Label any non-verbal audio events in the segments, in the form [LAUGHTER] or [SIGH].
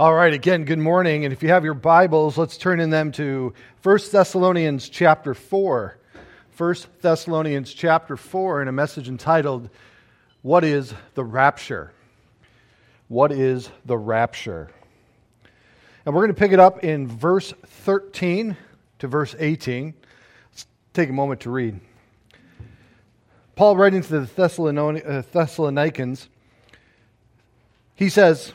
All right, again, good morning. And if you have your Bibles, let's turn in them to 1 Thessalonians chapter 4. 1 Thessalonians chapter 4 in a message entitled, What is the Rapture? What is the Rapture? And we're going to pick it up in verse 13 to verse 18. Let's take a moment to read. Paul, writing to the uh, Thessalonians, he says,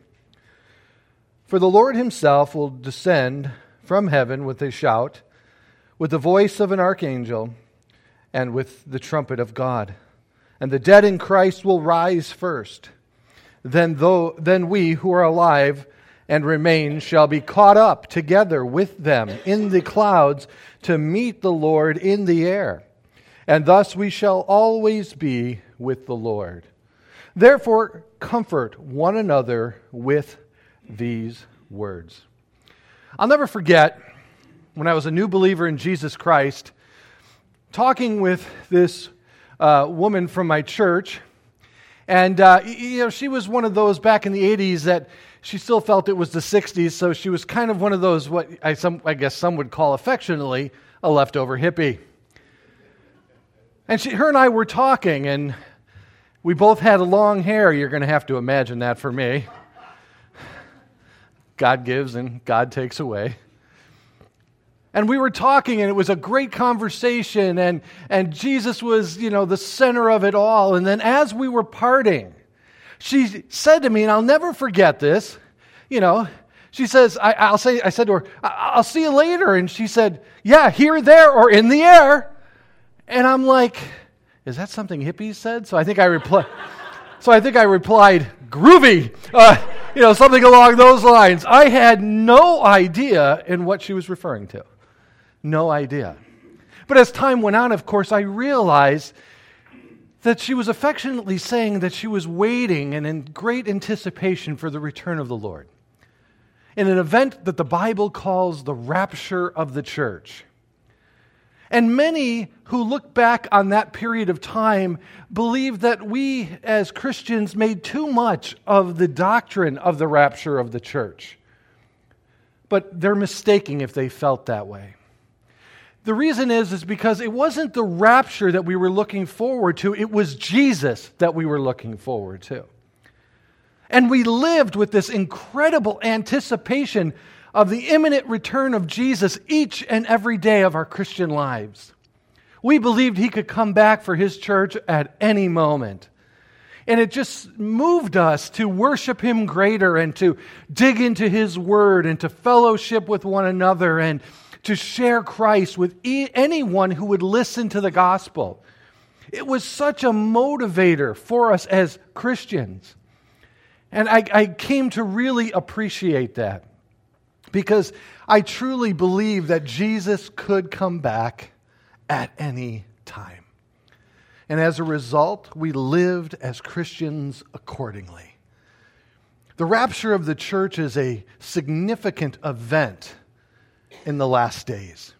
For the Lord himself will descend from heaven with a shout, with the voice of an archangel, and with the trumpet of God. And the dead in Christ will rise first. Then, though, then we who are alive and remain shall be caught up together with them in the clouds to meet the Lord in the air. And thus we shall always be with the Lord. Therefore, comfort one another with these words. I'll never forget when I was a new believer in Jesus Christ, talking with this uh, woman from my church. And, uh, you know, she was one of those back in the 80s that she still felt it was the 60s, so she was kind of one of those, what I, some, I guess some would call affectionately, a leftover hippie. And she, her and I were talking, and we both had long hair. You're going to have to imagine that for me. God gives and God takes away. And we were talking, and it was a great conversation, and, and Jesus was, you know, the center of it all. And then as we were parting, she said to me, and I'll never forget this, you know, she says, I, will say, I said to her, I'll see you later. And she said, Yeah, here, there, or in the air. And I'm like, Is that something hippies said? So I think I replied. [LAUGHS] So I think I replied, groovy, uh, you know, something along those lines. I had no idea in what she was referring to. No idea. But as time went on, of course, I realized that she was affectionately saying that she was waiting and in great anticipation for the return of the Lord in an event that the Bible calls the rapture of the church. And many who look back on that period of time believe that we as Christians made too much of the doctrine of the rapture of the church. But they're mistaking if they felt that way. The reason is is because it wasn't the rapture that we were looking forward to, it was Jesus that we were looking forward to. And we lived with this incredible anticipation of the imminent return of Jesus each and every day of our Christian lives. We believed he could come back for his church at any moment. And it just moved us to worship him greater and to dig into his word and to fellowship with one another and to share Christ with e- anyone who would listen to the gospel. It was such a motivator for us as Christians. And I, I came to really appreciate that because I truly believe that Jesus could come back at any time. And as a result, we lived as Christians accordingly. The rapture of the church is a significant event in the last days.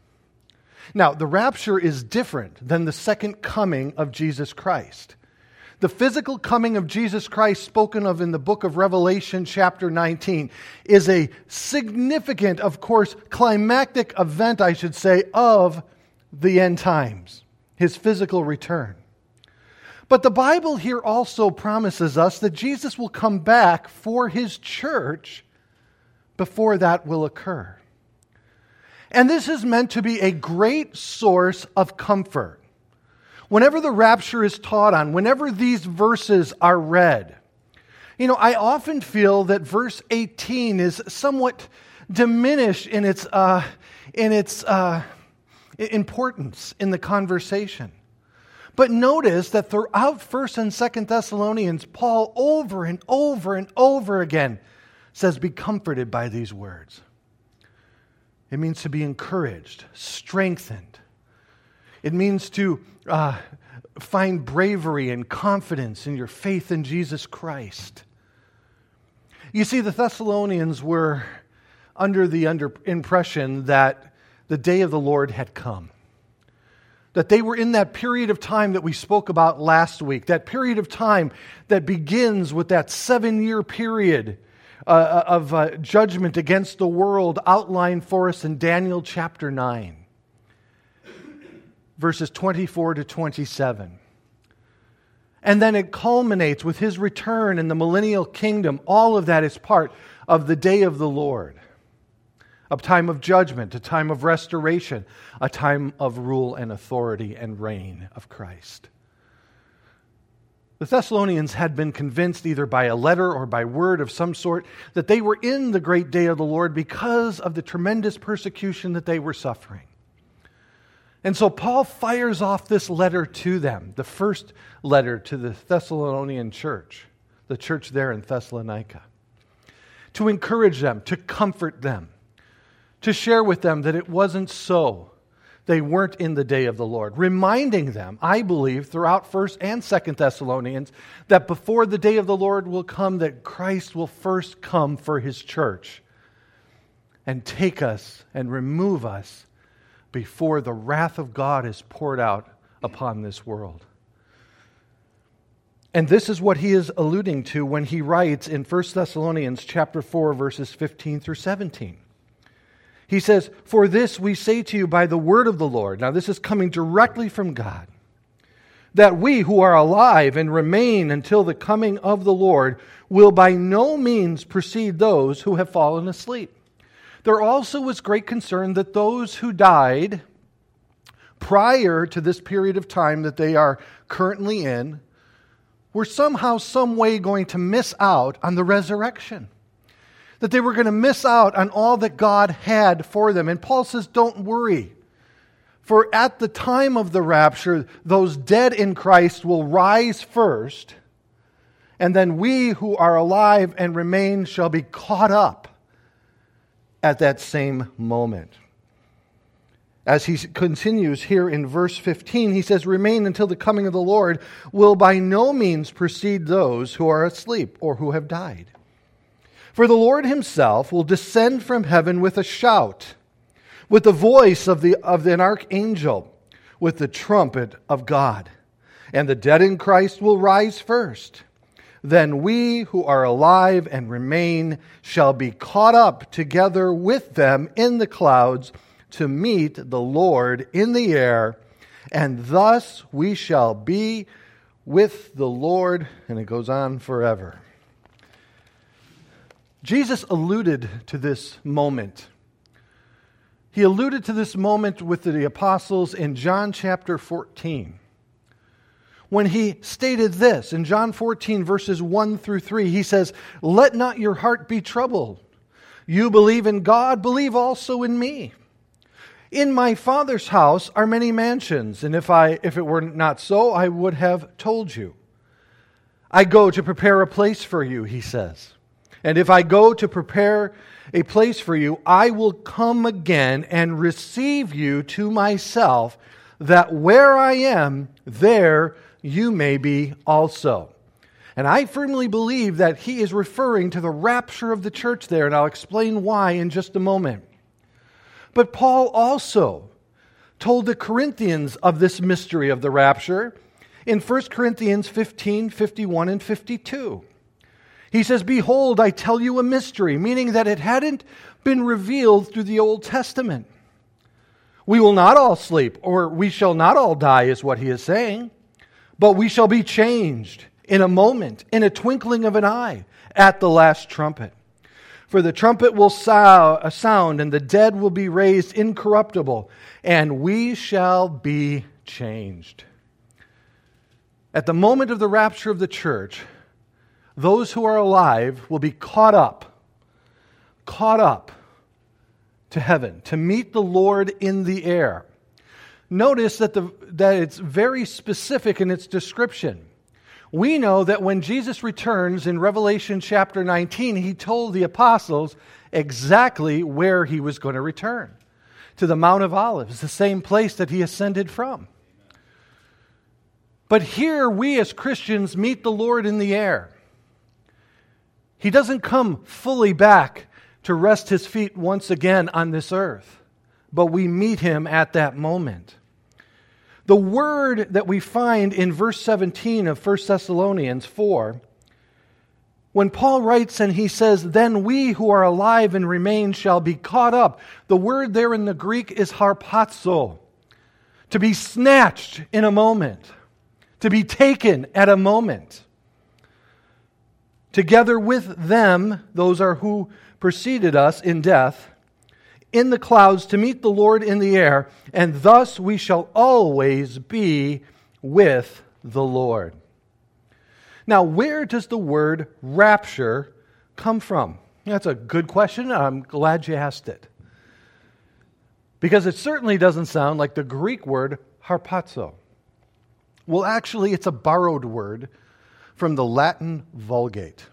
Now, the rapture is different than the second coming of Jesus Christ. The physical coming of Jesus Christ, spoken of in the book of Revelation, chapter 19, is a significant, of course, climactic event, I should say, of the end times, his physical return. But the Bible here also promises us that Jesus will come back for his church before that will occur. And this is meant to be a great source of comfort whenever the rapture is taught on, whenever these verses are read, you know, I often feel that verse 18 is somewhat diminished in its, uh, in its uh, importance in the conversation. But notice that throughout 1st and 2nd Thessalonians, Paul over and over and over again says, Be comforted by these words. It means to be encouraged, strengthened. It means to uh, find bravery and confidence in your faith in Jesus Christ. You see, the Thessalonians were under the under impression that the day of the Lord had come. That they were in that period of time that we spoke about last week, that period of time that begins with that seven year period uh, uh, of uh, judgment against the world outlined for us in Daniel chapter 9, verses 24 to 27. And then it culminates with his return in the millennial kingdom. All of that is part of the day of the Lord a time of judgment, a time of restoration, a time of rule and authority and reign of Christ. The Thessalonians had been convinced, either by a letter or by word of some sort, that they were in the great day of the Lord because of the tremendous persecution that they were suffering. And so Paul fires off this letter to them, the first letter to the Thessalonian church, the church there in Thessalonica, to encourage them, to comfort them, to share with them that it wasn't so. They weren't in the day of the Lord, reminding them, I believe, throughout 1st and 2nd Thessalonians, that before the day of the Lord will come, that Christ will first come for his church and take us and remove us before the wrath of God is poured out upon this world. And this is what he is alluding to when he writes in 1 Thessalonians chapter 4 verses 15 through 17. He says, "For this we say to you by the word of the Lord." Now this is coming directly from God. That we who are alive and remain until the coming of the Lord will by no means precede those who have fallen asleep. There also was great concern that those who died prior to this period of time that they are currently in were somehow, some way going to miss out on the resurrection. That they were going to miss out on all that God had for them. And Paul says, Don't worry. For at the time of the rapture, those dead in Christ will rise first, and then we who are alive and remain shall be caught up at that same moment. As he continues here in verse 15, he says, Remain until the coming of the Lord will by no means precede those who are asleep or who have died. For the Lord himself will descend from heaven with a shout, with the voice of, the, of an archangel, with the trumpet of God. And the dead in Christ will rise first. Then we who are alive and remain shall be caught up together with them in the clouds to meet the Lord in the air, and thus we shall be with the Lord. And it goes on forever. Jesus alluded to this moment. He alluded to this moment with the apostles in John chapter 14 when he stated this in John 14, verses 1 through 3. He says, Let not your heart be troubled. You believe in God, believe also in me. In my Father's house are many mansions, and if, I, if it were not so, I would have told you. I go to prepare a place for you, he says. And if I go to prepare a place for you, I will come again and receive you to myself, that where I am, there you may be also. And I firmly believe that he is referring to the rapture of the church there, and I'll explain why in just a moment. But Paul also told the Corinthians of this mystery of the rapture in 1 Corinthians 15 51 and 52. He says, Behold, I tell you a mystery, meaning that it hadn't been revealed through the Old Testament. We will not all sleep, or we shall not all die, is what he is saying. But we shall be changed in a moment, in a twinkling of an eye, at the last trumpet. For the trumpet will uh, sound, and the dead will be raised incorruptible, and we shall be changed. At the moment of the rapture of the church, those who are alive will be caught up, caught up to heaven, to meet the Lord in the air notice that, the, that it's very specific in its description. We know that when Jesus returns in Revelation chapter 19, he told the apostles exactly where he was going to return to the Mount of Olives, the same place that he ascended from. But here we as Christians meet the Lord in the air. He doesn't come fully back to rest his feet once again on this earth, but we meet him at that moment. The word that we find in verse 17 of 1 Thessalonians 4, when Paul writes and he says, Then we who are alive and remain shall be caught up, the word there in the Greek is harpazo, to be snatched in a moment, to be taken at a moment. Together with them, those are who preceded us in death, in the clouds to meet the Lord in the air, and thus we shall always be with the Lord. Now, where does the word rapture come from? That's a good question. I'm glad you asked it. Because it certainly doesn't sound like the Greek word harpazo. Well, actually, it's a borrowed word from the Latin Vulgate.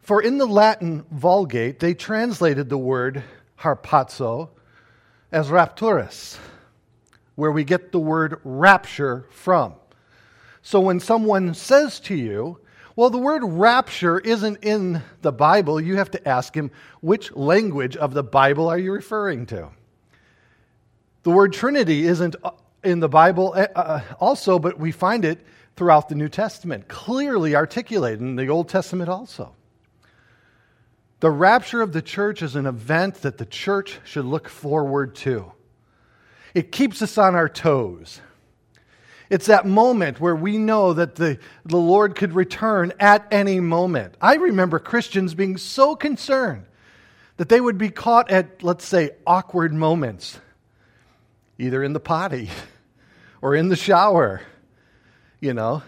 For in the Latin Vulgate, they translated the word harpazo as rapturus, where we get the word rapture from. So when someone says to you, well, the word rapture isn't in the Bible, you have to ask him, which language of the Bible are you referring to? The word Trinity isn't in the Bible uh, uh also, but we find it throughout the New Testament, clearly articulated in the Old Testament also. The rapture of the church is an event that the church should look forward to. It keeps us on our toes. It's that moment where we know that the, the Lord could return at any moment. I remember Christians being so concerned that they would be caught at, let's say, awkward moments, either in the potty [LAUGHS] or in the shower. You know,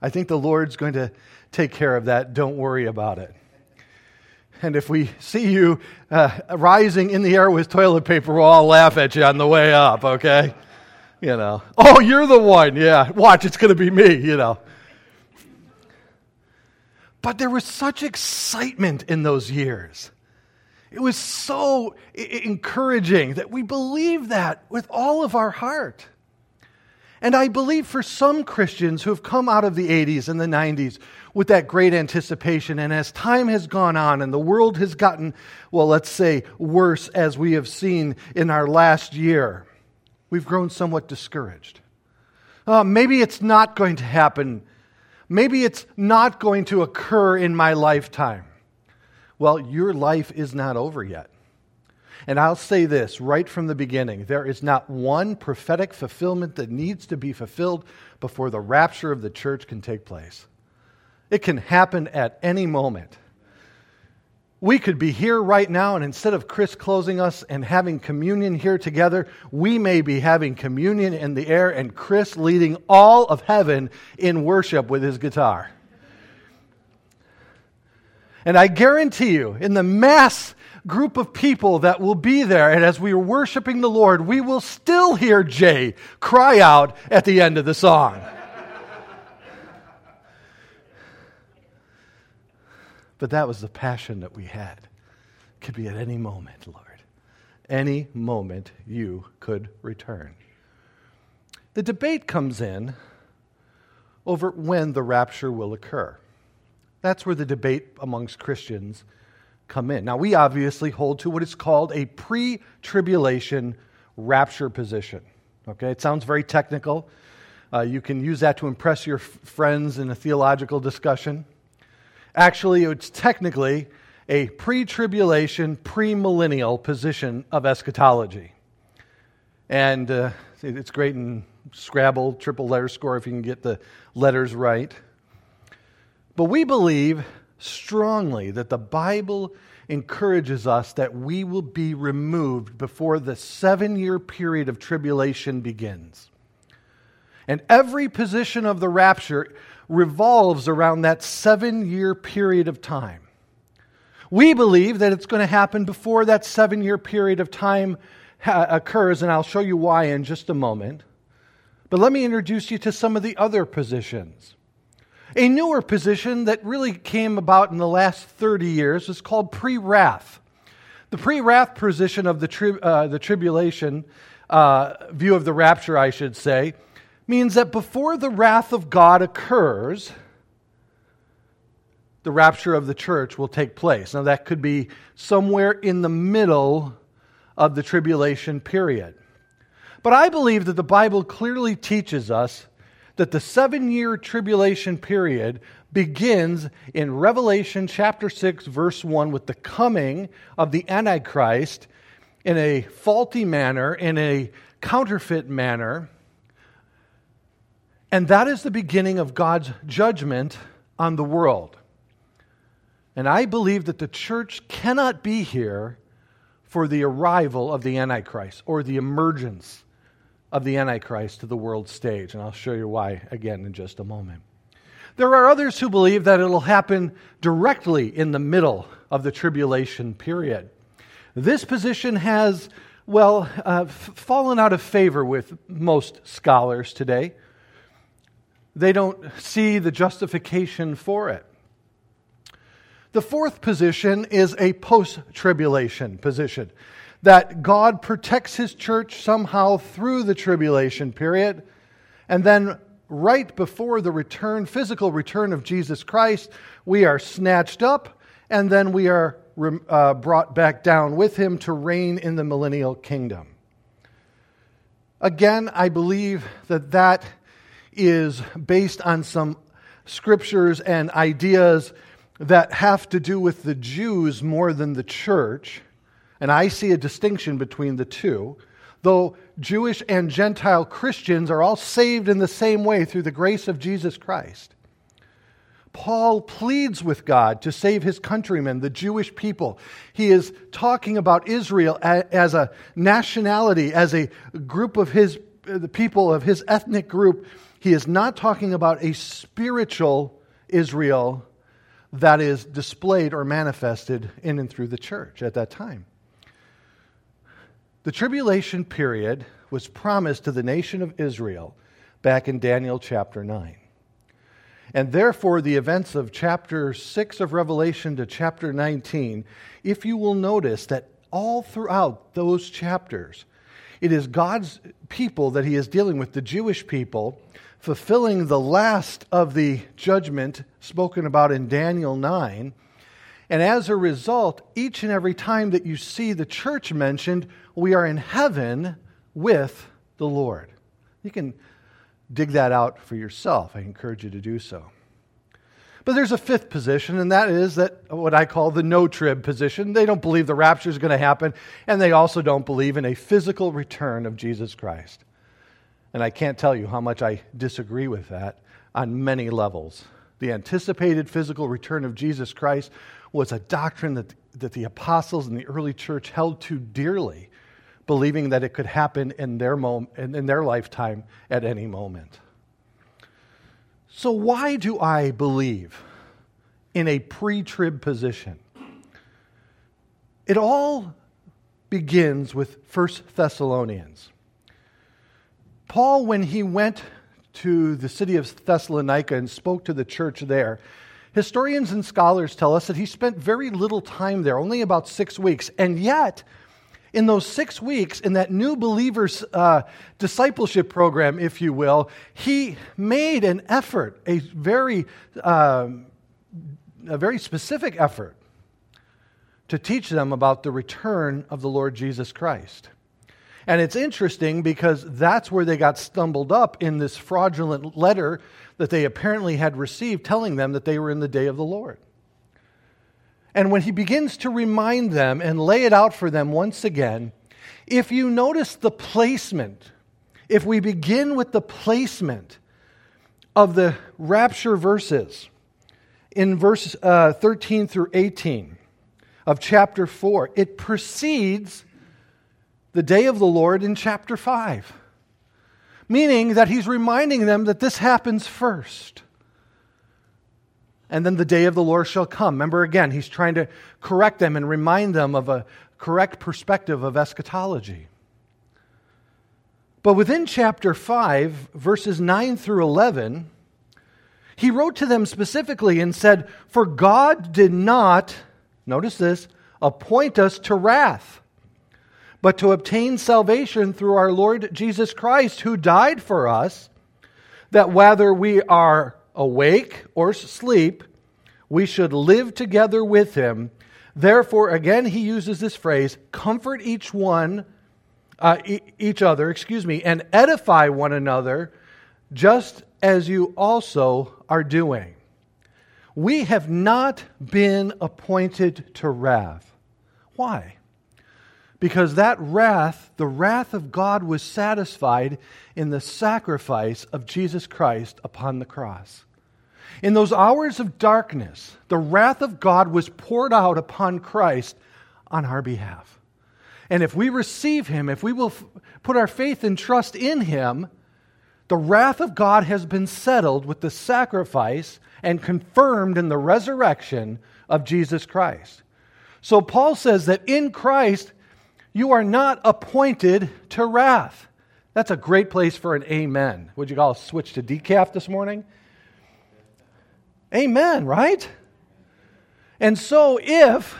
I think the Lord's going to take care of that. Don't worry about it. And if we see you uh, rising in the air with toilet paper, we'll all laugh at you on the way up, okay? You know, oh, you're the one. Yeah, watch, it's going to be me, you know. But there was such excitement in those years. It was so encouraging that we believe that with all of our heart. And I believe for some Christians who have come out of the 80s and the 90s with that great anticipation, and as time has gone on and the world has gotten, well, let's say, worse as we have seen in our last year, we've grown somewhat discouraged. Uh, maybe it's not going to happen. Maybe it's not going to occur in my lifetime. Well, your life is not over yet. And I'll say this right from the beginning there is not one prophetic fulfillment that needs to be fulfilled before the rapture of the church can take place. It can happen at any moment. We could be here right now, and instead of Chris closing us and having communion here together, we may be having communion in the air and Chris leading all of heaven in worship with his guitar. And I guarantee you, in the mass group of people that will be there. And as we are worshiping the Lord, we will still hear Jay cry out at the end of the song. but that was the passion that we had. Could be at any moment, Lord. Any moment you could return. The debate comes in over when the rapture will occur. That's where the debate amongst Christians come in. Now, we obviously hold to what is called a pre tribulation rapture position. Okay, it sounds very technical. Uh, you can use that to impress your f- friends in a theological discussion. Actually, it's technically a pre tribulation, premillennial position of eschatology. And uh, it's great in Scrabble, triple letter score if you can get the letters right. But we believe strongly that the Bible encourages us that we will be removed before the seven year period of tribulation begins. And every position of the rapture revolves around that seven year period of time. We believe that it's going to happen before that seven year period of time ha- occurs, and I'll show you why in just a moment. But let me introduce you to some of the other positions. A newer position that really came about in the last 30 years is called pre wrath. The pre wrath position of the, tri- uh, the tribulation, uh, view of the rapture, I should say, means that before the wrath of God occurs, the rapture of the church will take place. Now, that could be somewhere in the middle of the tribulation period. But I believe that the Bible clearly teaches us that the seven year tribulation period begins in Revelation chapter 6, verse 1, with the coming of the Antichrist in a faulty manner, in a counterfeit manner. And that is the beginning of God's judgment on the world. And I believe that the church cannot be here for the arrival of the Antichrist or the emergence of the Antichrist to the world stage. And I'll show you why again in just a moment. There are others who believe that it'll happen directly in the middle of the tribulation period. This position has, well, uh, f- fallen out of favor with most scholars today. They don't see the justification for it. The fourth position is a post tribulation position that God protects his church somehow through the tribulation period. And then, right before the return, physical return of Jesus Christ, we are snatched up and then we are uh, brought back down with him to reign in the millennial kingdom. Again, I believe that that is based on some scriptures and ideas that have to do with the Jews more than the church and I see a distinction between the two. Though Jewish and Gentile Christians are all saved in the same way through the grace of Jesus Christ. Paul pleads with God to save his countrymen, the Jewish people. He is talking about Israel as a nationality, as a group of his, the people of his ethnic group. He is not talking about a spiritual Israel that is displayed or manifested in and through the church at that time. The tribulation period was promised to the nation of Israel back in Daniel chapter 9. And therefore, the events of chapter 6 of Revelation to chapter 19, if you will notice that all throughout those chapters, it is God's people that he is dealing with, the Jewish people, fulfilling the last of the judgment spoken about in Daniel 9 and as a result, each and every time that you see the church mentioned, we are in heaven with the Lord. You can dig that out for yourself. I encourage you to do so. But there's a fifth position, and that is that what I call the no trib position. They don't believe the rapture is going to happen, and they also don't believe in a physical return of Jesus Christ. And I can't tell you how much I disagree with that on many levels. The anticipated physical return of Jesus Christ was a doctrine that, that the apostles and the early church held to dearly, believing that it could happen in their, mom- in their lifetime at any moment. So, why do I believe in a pre trib position? It all begins with 1 Thessalonians. Paul, when he went to the city of Thessalonica and spoke to the church there, Historians and scholars tell us that he spent very little time there, only about six weeks. And yet, in those six weeks, in that new believers uh, discipleship program, if you will, he made an effort, a very, uh, a very specific effort, to teach them about the return of the Lord Jesus Christ. And it's interesting because that's where they got stumbled up in this fraudulent letter that they apparently had received telling them that they were in the day of the Lord. And when he begins to remind them and lay it out for them once again, if you notice the placement, if we begin with the placement of the rapture verses in verse uh, 13 through 18 of chapter 4, it precedes the day of the Lord in chapter 5 meaning that he's reminding them that this happens first. And then the day of the Lord shall come. Remember again, he's trying to correct them and remind them of a correct perspective of eschatology. But within chapter 5, verses 9 through 11, He wrote to them specifically and said, For God did not, notice this, appoint us to wrath, but to obtain salvation through our Lord Jesus Christ, who died for us, that whether we are awake or asleep, we should live together with him. Therefore, again, he uses this phrase comfort each one, uh, e- each other, excuse me, and edify one another, just as you also are doing. We have not been appointed to wrath. Why? Because that wrath, the wrath of God, was satisfied in the sacrifice of Jesus Christ upon the cross. In those hours of darkness, the wrath of God was poured out upon Christ on our behalf. And if we receive Him, if we will f- put our faith and trust in Him, the wrath of God has been settled with the sacrifice and confirmed in the resurrection of Jesus Christ. So Paul says that in Christ, you are not appointed to wrath. That's a great place for an amen. Would you all switch to decaf this morning? Amen, right? And so if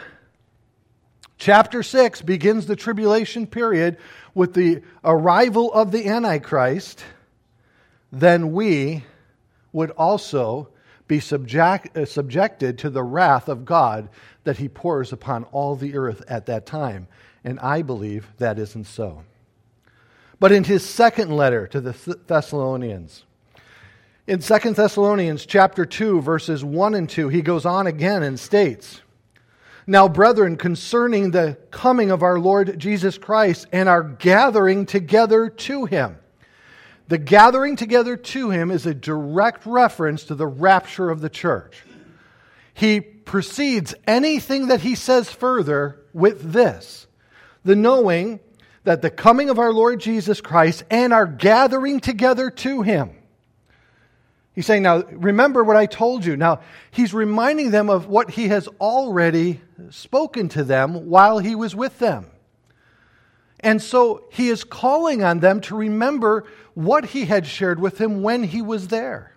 chapter 6 begins the tribulation period with the arrival of the Antichrist, then we would also be subject, uh, subjected to the wrath of God that he pours upon all the earth at that time. And I believe that isn't so. But in his second letter to the Thessalonians, in 2 Thessalonians chapter 2 verses 1 and 2, he goes on again and states, "Now brethren, concerning the coming of our Lord Jesus Christ and our gathering together to him." The gathering together to him is a direct reference to the rapture of the church. He precedes anything that he says further with this the knowing that the coming of our Lord Jesus Christ and our gathering together to him He's saying, Now, remember what I told you. Now, he's reminding them of what he has already spoken to them while he was with them. And so he is calling on them to remember what he had shared with him when he was there.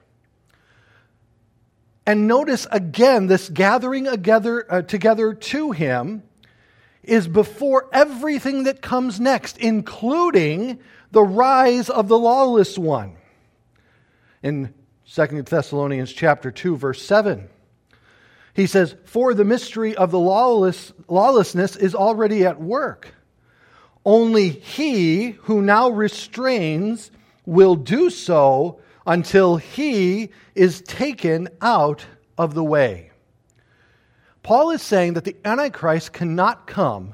And notice again, this gathering together, uh, together to him is before everything that comes next, including the rise of the lawless one. In 2 Thessalonians chapter 2 verse 7. He says, "For the mystery of the lawless, lawlessness is already at work. Only he who now restrains will do so until he is taken out of the way." Paul is saying that the Antichrist cannot come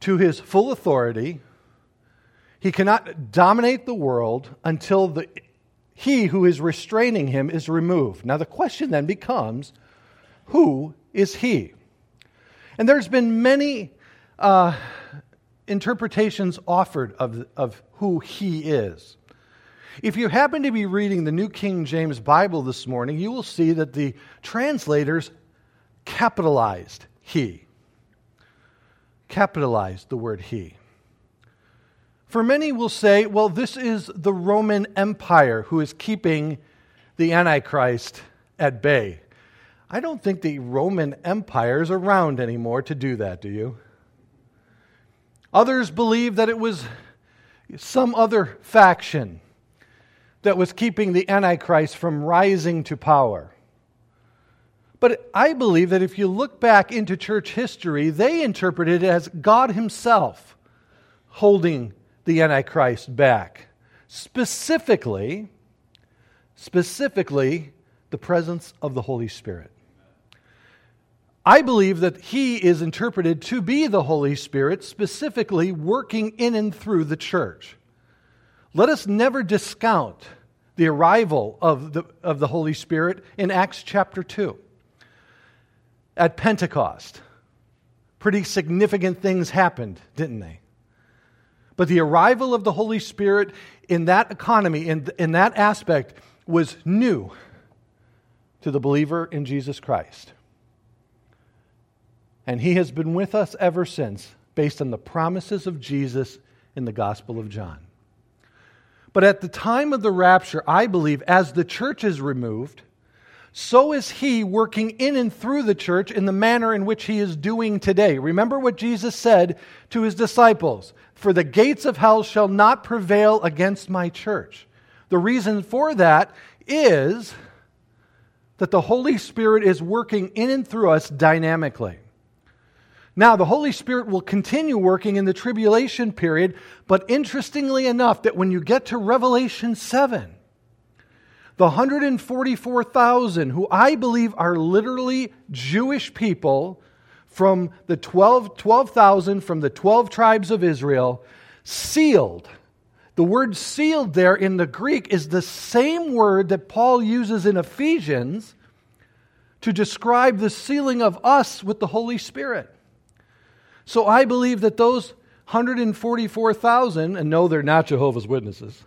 to his full authority. He cannot dominate the world until the he who is restraining him is removed. Now, the question then becomes who is he? And there's been many uh, interpretations offered of, of who he is. If you happen to be reading the New King James Bible this morning, you will see that the translators capitalized he. Capitalized the word he. For many will say, well, this is the Roman Empire who is keeping the Antichrist at bay. I don't think the Roman Empire is around anymore to do that, do you? Others believe that it was some other faction that was keeping the Antichrist from rising to power. But I believe that if you look back into church history, they interpreted it as God Himself holding the Antichrist back. Specifically, specifically, the presence of the Holy Spirit. I believe that he is interpreted to be the Holy Spirit, specifically working in and through the church. Let us never discount the arrival of the, of the Holy Spirit in Acts chapter 2. At Pentecost, pretty significant things happened, didn't they? But the arrival of the Holy Spirit in that economy, in, in that aspect, was new to the believer in Jesus Christ. And he has been with us ever since, based on the promises of Jesus in the Gospel of John. But at the time of the rapture, I believe, as the church is removed, so is he working in and through the church in the manner in which he is doing today. Remember what Jesus said to his disciples For the gates of hell shall not prevail against my church. The reason for that is that the Holy Spirit is working in and through us dynamically. Now, the Holy Spirit will continue working in the tribulation period, but interestingly enough, that when you get to Revelation 7, the 144,000, who I believe are literally Jewish people from the 12 12,000 from the 12 tribes of Israel, sealed. The word sealed there in the Greek is the same word that Paul uses in Ephesians to describe the sealing of us with the Holy Spirit. So I believe that those 144,000, and no, they're not Jehovah's Witnesses.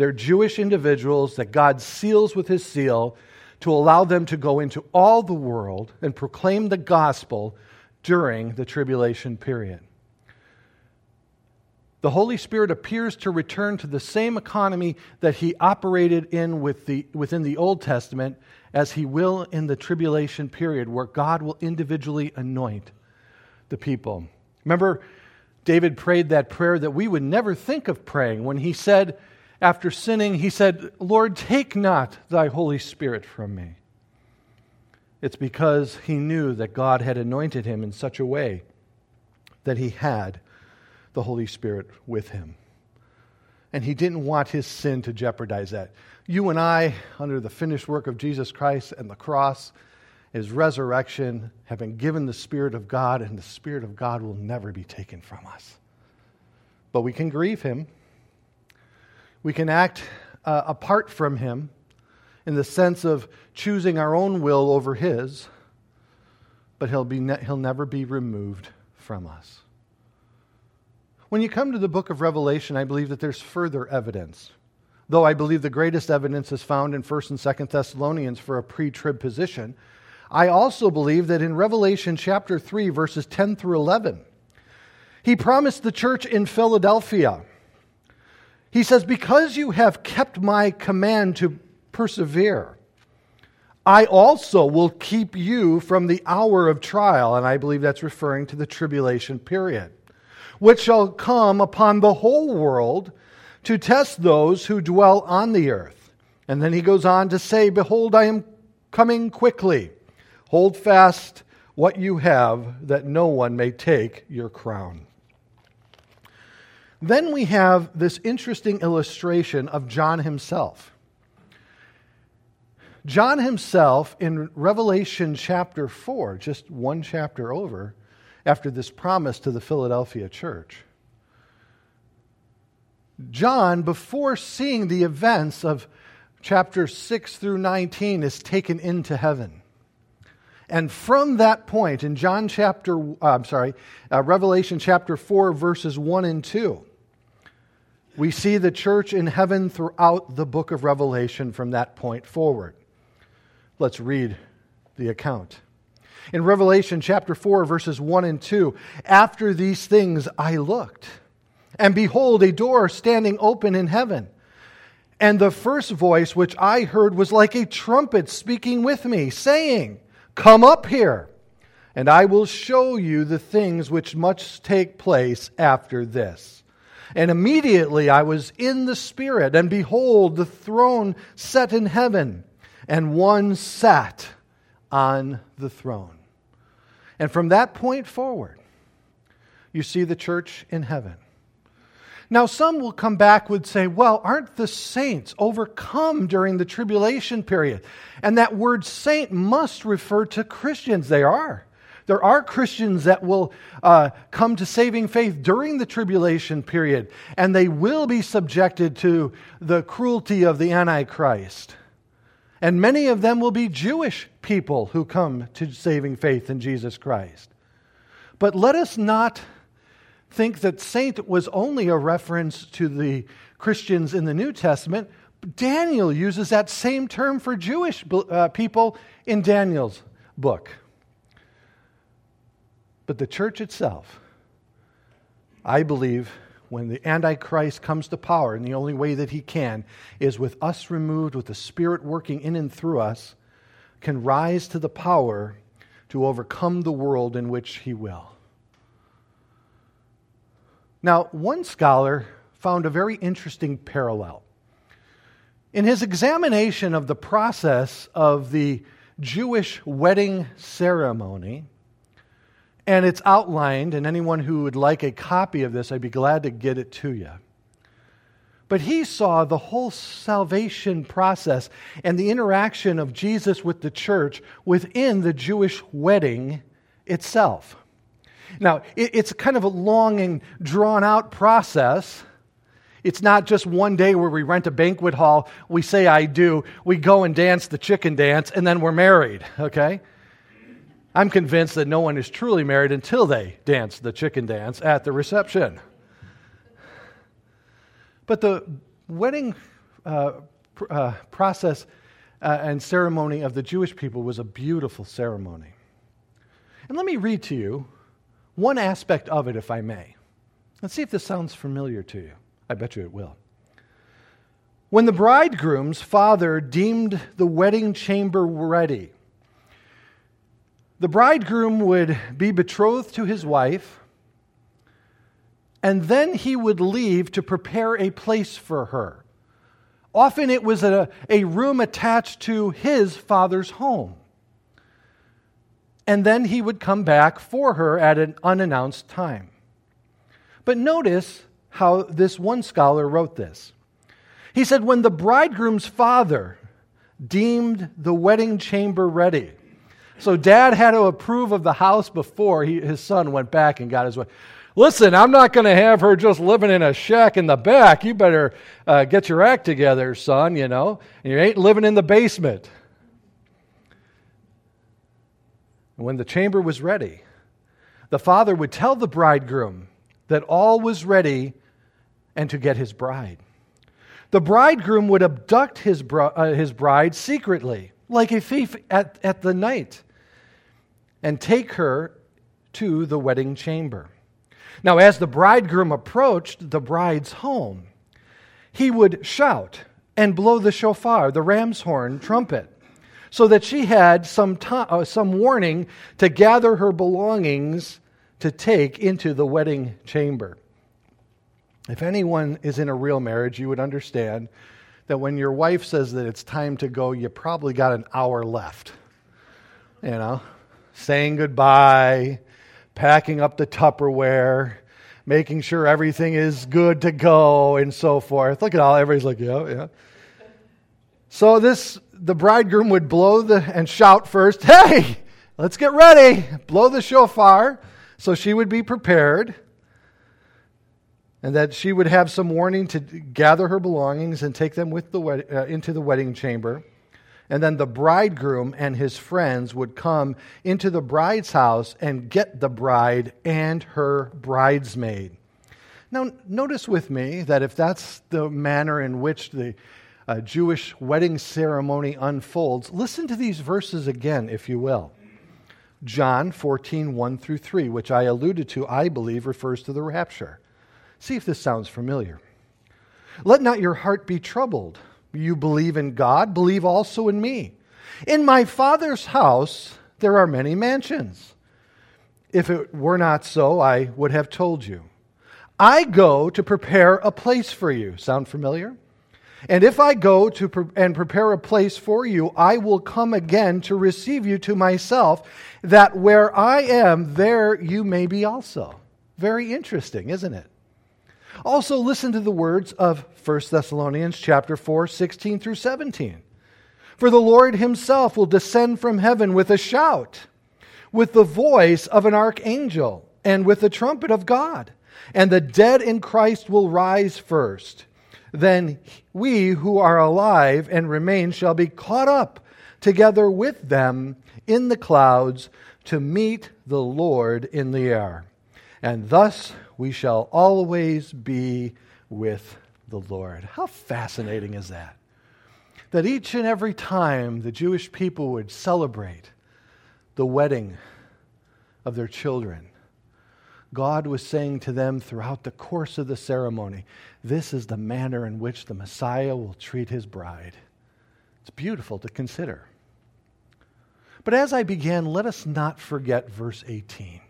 They're Jewish individuals that God seals with his seal to allow them to go into all the world and proclaim the gospel during the tribulation period. The Holy Spirit appears to return to the same economy that he operated in with the, within the Old Testament as he will in the tribulation period, where God will individually anoint the people. Remember, David prayed that prayer that we would never think of praying when he said, after sinning, he said, Lord, take not thy Holy Spirit from me. It's because he knew that God had anointed him in such a way that he had the Holy Spirit with him. And he didn't want his sin to jeopardize that. You and I, under the finished work of Jesus Christ and the cross, his resurrection, have been given the Spirit of God, and the Spirit of God will never be taken from us. But we can grieve him we can act uh, apart from Him in the sense of choosing our own will over His, but He'll, be ne- he'll never be removed from us. When you come to the book of Revelation, I believe that there's further evidence. Though I believe the greatest evidence is found in 1st and 2nd Thessalonians for a pre trib position, I also believe that in Revelation chapter 3, verses 10 through 11, he promised the church in Philadelphia he says, Because you have kept my command to persevere, I also will keep you from the hour of trial. And I believe that's referring to the tribulation period, which shall come upon the whole world to test those who dwell on the earth. And then he goes on to say, Behold, I am coming quickly. Hold fast what you have, that no one may take your crown. Then we have this interesting illustration of John himself. John himself, in Revelation chapter 4, just one chapter over, after this promise to the Philadelphia church, John, before seeing the events of chapter 6 through 19, is taken into heaven. And from that point, in John chapter, uh, I'm sorry, uh, Revelation chapter 4, verses 1 and 2, we see the church in heaven throughout the book of Revelation from that point forward. Let's read the account. In Revelation chapter 4, verses 1 and 2, after these things I looked, and behold, a door standing open in heaven. And the first voice which I heard was like a trumpet speaking with me, saying, Come up here, and I will show you the things which must take place after this. And immediately I was in the Spirit, and behold, the throne set in heaven, and one sat on the throne. And from that point forward, you see the church in heaven. Now, some will come back would say, well, aren't the saints overcome during the tribulation period? And that word saint must refer to Christians. They are. There are Christians that will uh, come to saving faith during the tribulation period, and they will be subjected to the cruelty of the Antichrist. And many of them will be Jewish people who come to saving faith in Jesus Christ. But let us not think that saint was only a reference to the Christians in the New Testament. Daniel uses that same term for Jewish uh, people in Daniel's book. But the church itself, I believe, when the Antichrist comes to power, and the only way that he can is with us removed, with the Spirit working in and through us, can rise to the power to overcome the world in which he will. Now, one scholar found a very interesting parallel. In his examination of the process of the Jewish wedding ceremony, and it's outlined, and anyone who would like a copy of this, I'd be glad to get it to you. But he saw the whole salvation process and the interaction of Jesus with the church within the Jewish wedding itself. Now, it's kind of a long and drawn out process. It's not just one day where we rent a banquet hall, we say, I do, we go and dance the chicken dance, and then we're married, okay? I'm convinced that no one is truly married until they dance the chicken dance at the reception. But the wedding uh, pr- uh, process uh, and ceremony of the Jewish people was a beautiful ceremony. And let me read to you one aspect of it, if I may. Let's see if this sounds familiar to you. I bet you it will. When the bridegroom's father deemed the wedding chamber ready, the bridegroom would be betrothed to his wife, and then he would leave to prepare a place for her. Often it was a, a room attached to his father's home. And then he would come back for her at an unannounced time. But notice how this one scholar wrote this. He said, When the bridegroom's father deemed the wedding chamber ready, so dad had to approve of the house before he, his son went back and got his wife. Listen, I'm not going to have her just living in a shack in the back. You better uh, get your act together, son, you know. And you ain't living in the basement. And when the chamber was ready, the father would tell the bridegroom that all was ready and to get his bride. The bridegroom would abduct his, bro- uh, his bride secretly, like a thief at, at the night, and take her to the wedding chamber. Now, as the bridegroom approached the bride's home, he would shout and blow the shofar, the ram's horn trumpet, so that she had some, to- uh, some warning to gather her belongings to take into the wedding chamber. If anyone is in a real marriage, you would understand that when your wife says that it's time to go, you probably got an hour left. You know, saying goodbye, packing up the Tupperware, making sure everything is good to go, and so forth. Look at all, everybody's like, yeah, yeah. So this, the bridegroom would blow the, and shout first, hey, let's get ready. Blow the shofar. So she would be prepared and that she would have some warning to gather her belongings and take them with the wed- uh, into the wedding chamber. And then the bridegroom and his friends would come into the bride's house and get the bride and her bridesmaid. Now, notice with me that if that's the manner in which the uh, Jewish wedding ceremony unfolds, listen to these verses again, if you will. John 14, 1 through 3, which I alluded to, I believe refers to the rapture. See if this sounds familiar. Let not your heart be troubled. You believe in God, believe also in me. In my Father's house there are many mansions. If it were not so, I would have told you. I go to prepare a place for you. Sound familiar? And if I go to pre- and prepare a place for you, I will come again to receive you to myself, that where I am, there you may be also. Very interesting, isn't it? Also listen to the words of 1 Thessalonians chapter 4, 16 through 17. For the Lord himself will descend from heaven with a shout, with the voice of an archangel, and with the trumpet of God. And the dead in Christ will rise first. Then we who are alive and remain shall be caught up together with them in the clouds to meet the Lord in the air. And thus we shall always be with the Lord. How fascinating is that? That each and every time the Jewish people would celebrate the wedding of their children, God was saying to them throughout the course of the ceremony, This is the manner in which the Messiah will treat his bride. It's beautiful to consider. But as I began, let us not forget verse 18.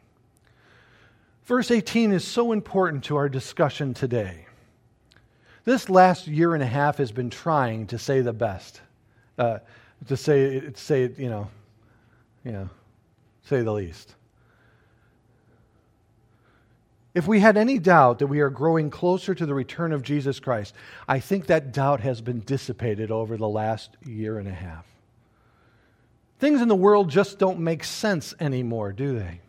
Verse 18 is so important to our discussion today. This last year and a half has been trying to say the best, uh, to say, say, you know, you know, say the least. If we had any doubt that we are growing closer to the return of Jesus Christ, I think that doubt has been dissipated over the last year and a half. Things in the world just don't make sense anymore, do they?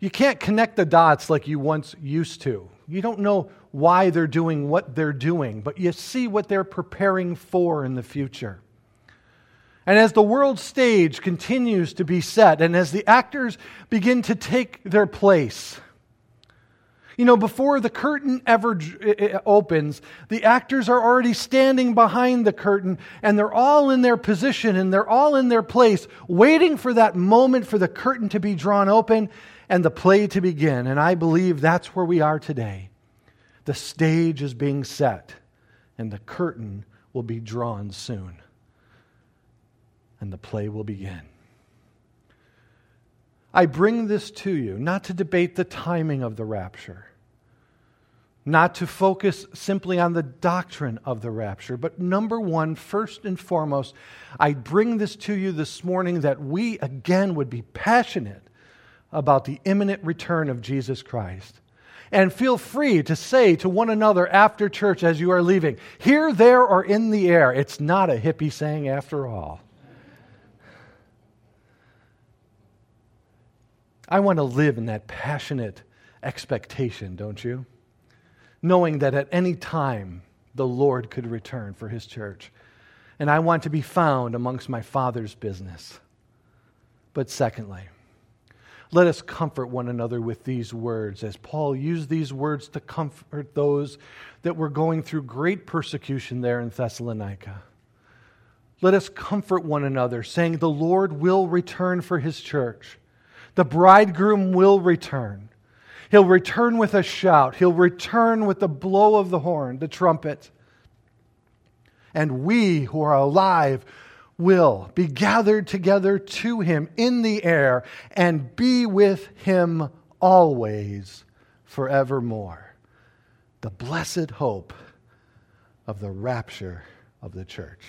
You can't connect the dots like you once used to. You don't know why they're doing what they're doing, but you see what they're preparing for in the future. And as the world stage continues to be set, and as the actors begin to take their place, you know, before the curtain ever opens, the actors are already standing behind the curtain and they're all in their position and they're all in their place, waiting for that moment for the curtain to be drawn open and the play to begin. And I believe that's where we are today. The stage is being set and the curtain will be drawn soon. And the play will begin. I bring this to you not to debate the timing of the rapture not to focus simply on the doctrine of the rapture, but number one, first and foremost, I bring this to you this morning that we again would be passionate about the imminent return of Jesus Christ. And feel free to say to one another after church as you are leaving, here, there, or in the air. It's not a hippie saying after all. I want to live in that passionate expectation, don't you? knowing that at any time the Lord could return for his church. And I want to be found amongst my Father's business. But secondly, let us comfort one another with these words, as Paul used these words to comfort those that were going through great persecution there in Thessalonica. Let us comfort one another, saying, The Lord will return for his church. The bridegroom will return. He'll return with a shout. He'll return with the blow of the horn, the trumpet. And we who are alive will be gathered together to him in the air and be with him always forevermore. The blessed hope of the rapture of the church.